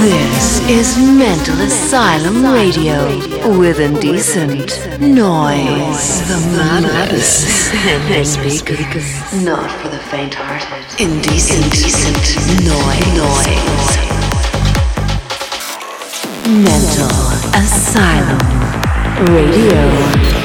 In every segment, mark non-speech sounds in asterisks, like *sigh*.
This is Mental Asylum Radio with indecent noise. The madness in *laughs* the speakers. Not for the faint-hearted. Indecent, indecent noise. noise. Mental Asylum Radio.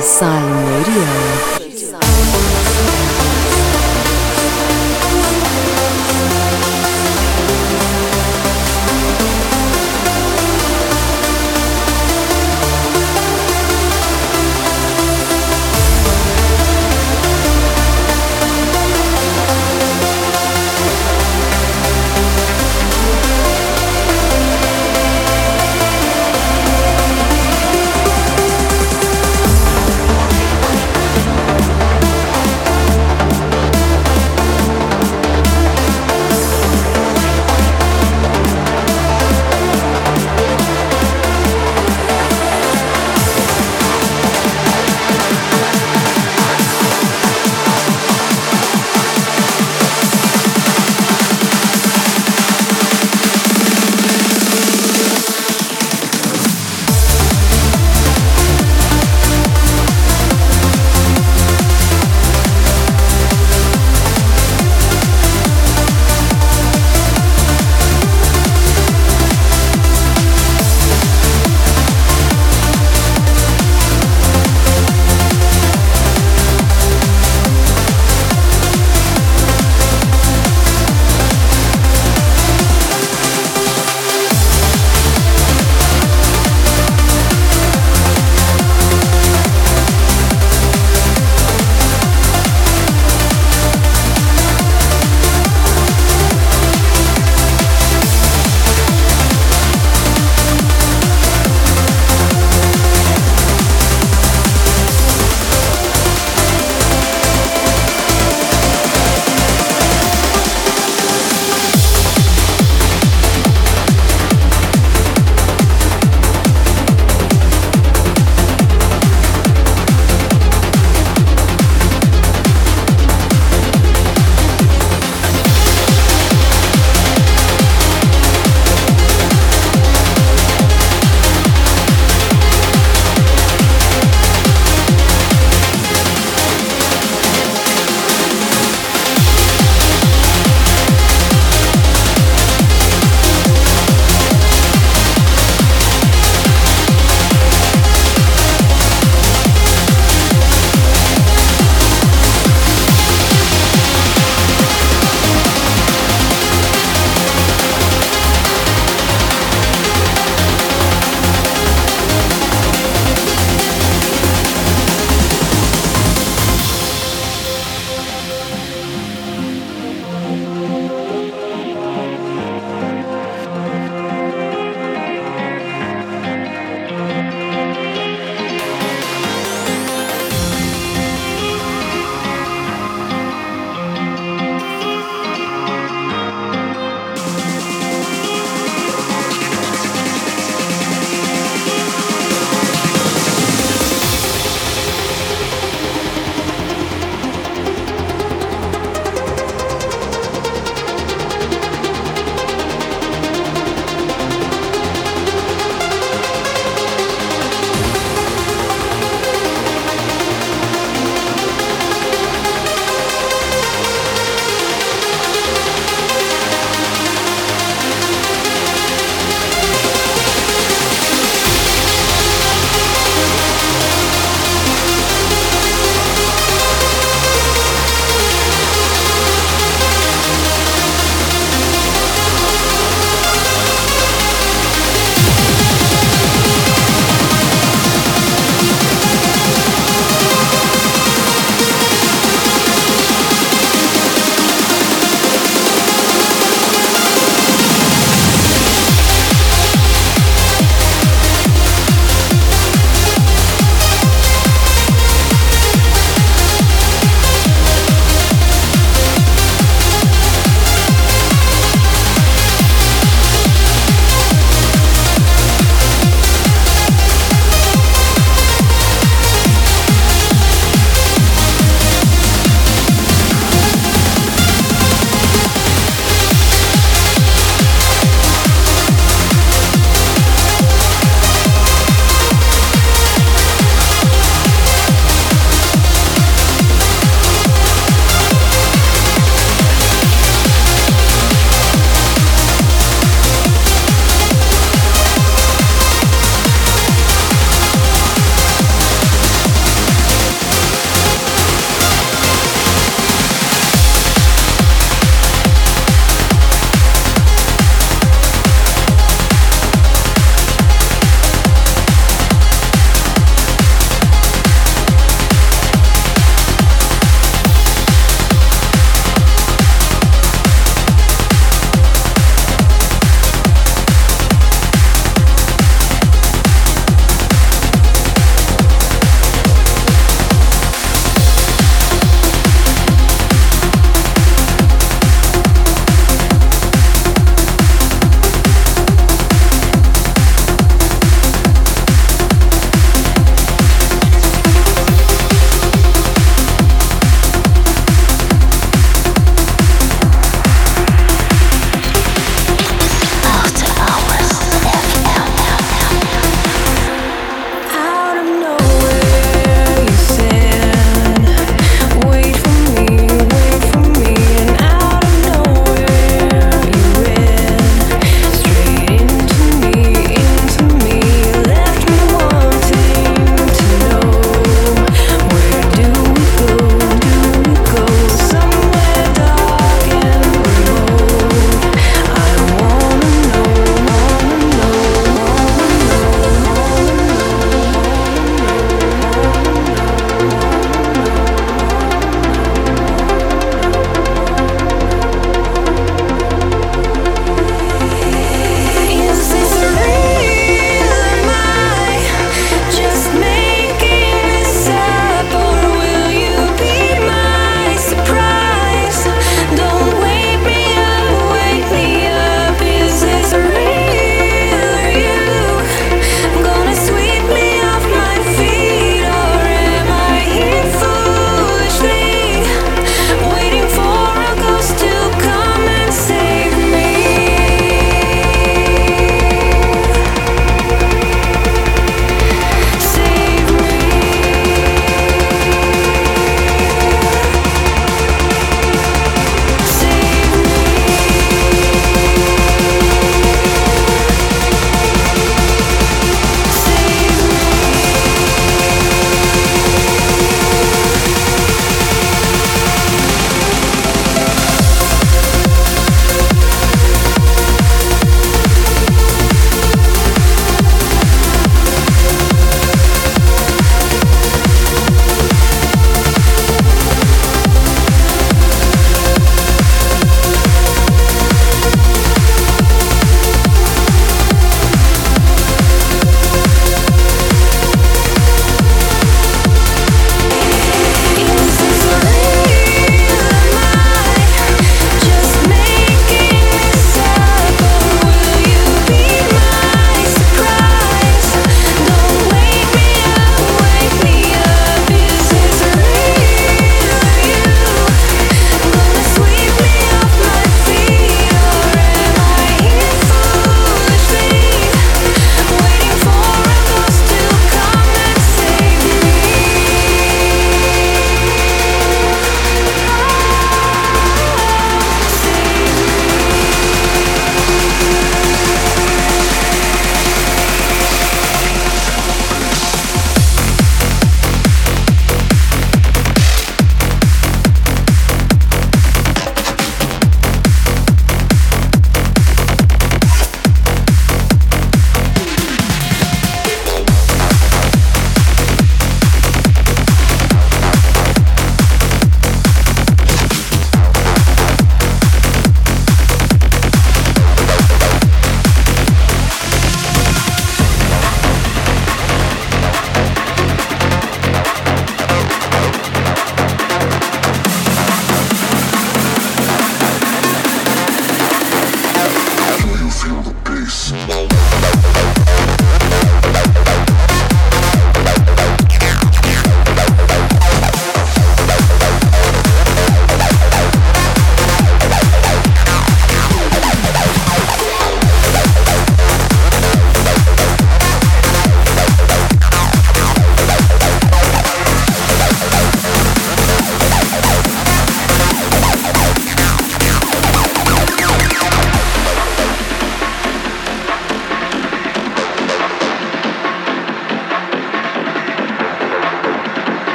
Mental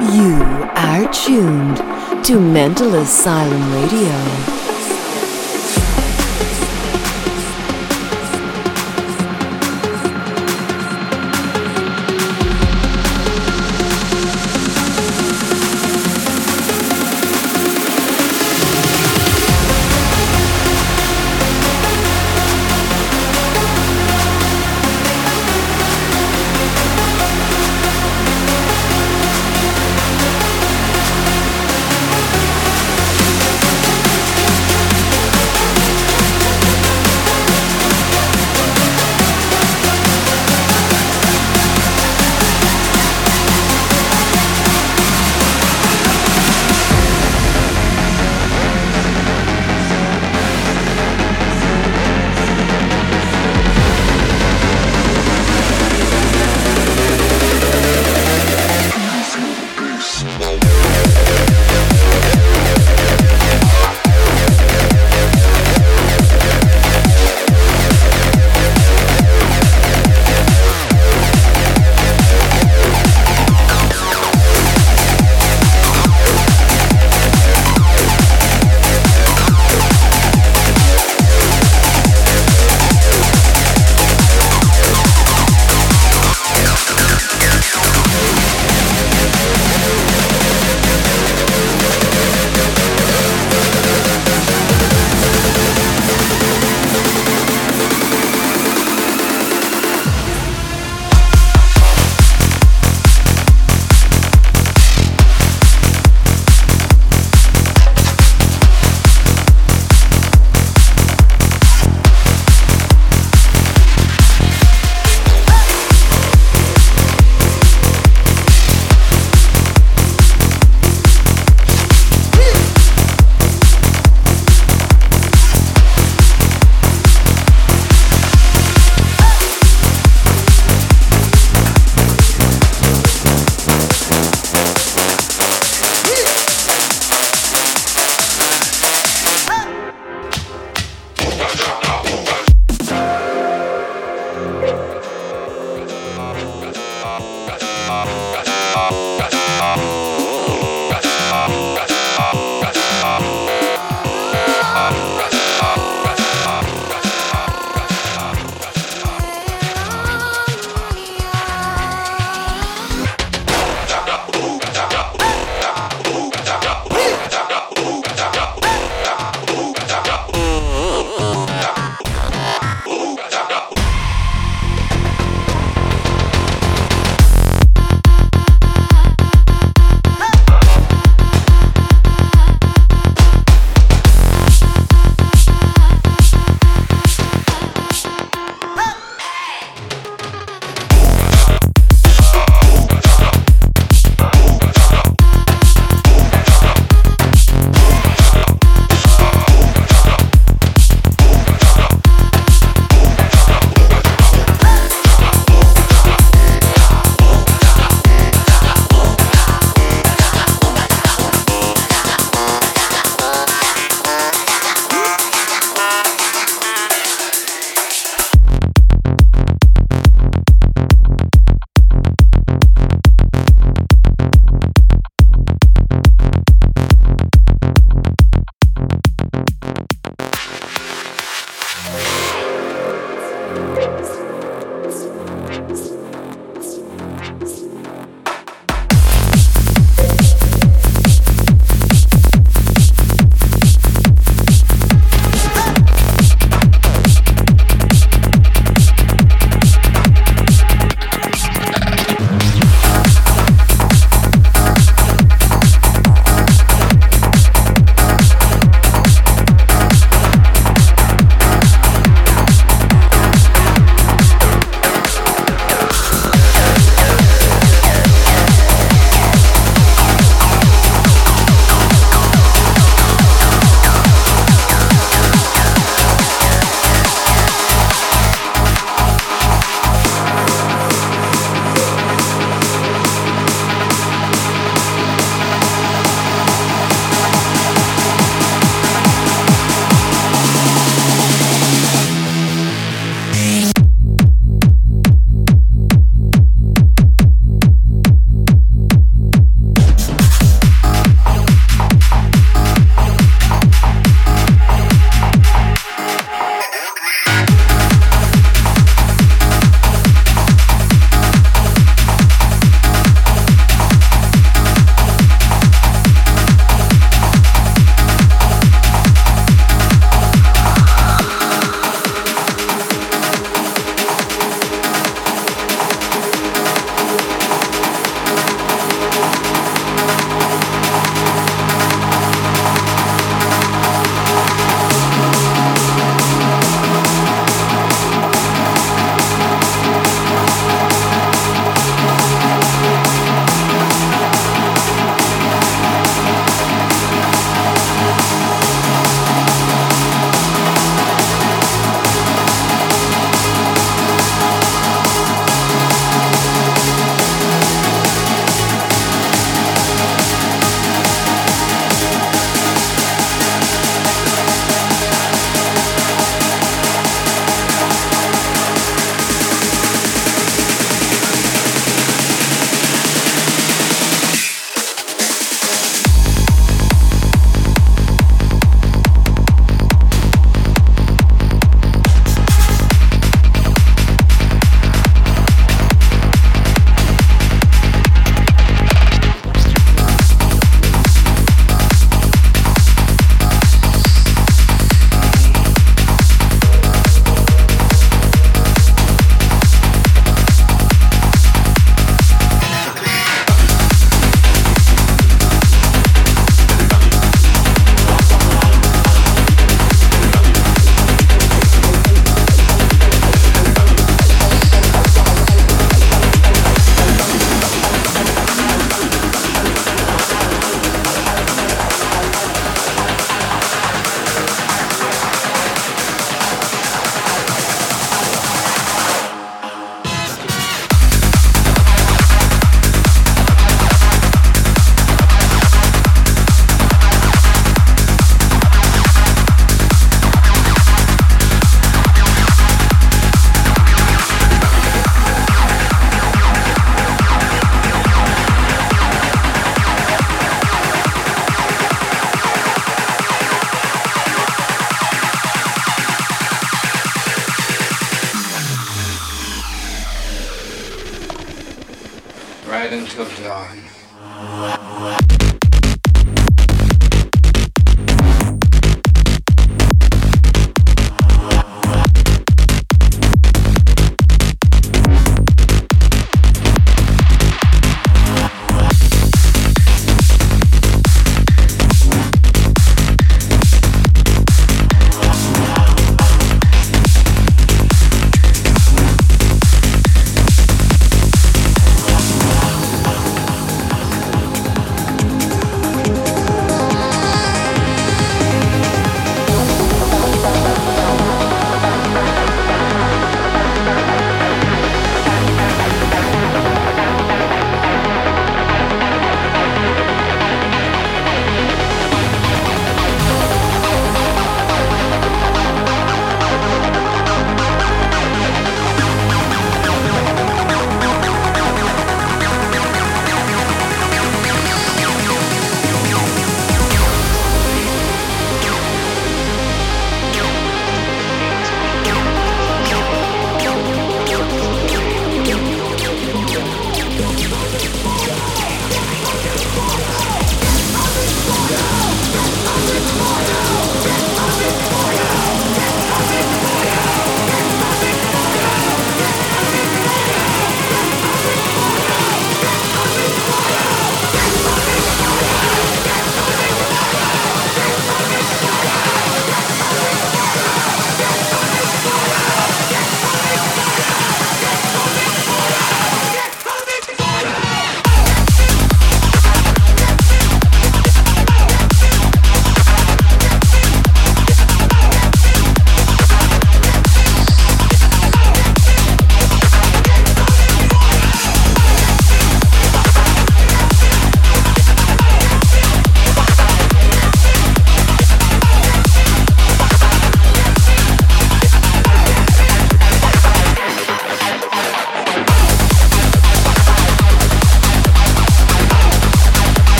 You are tuned to Mental Asylum Radio.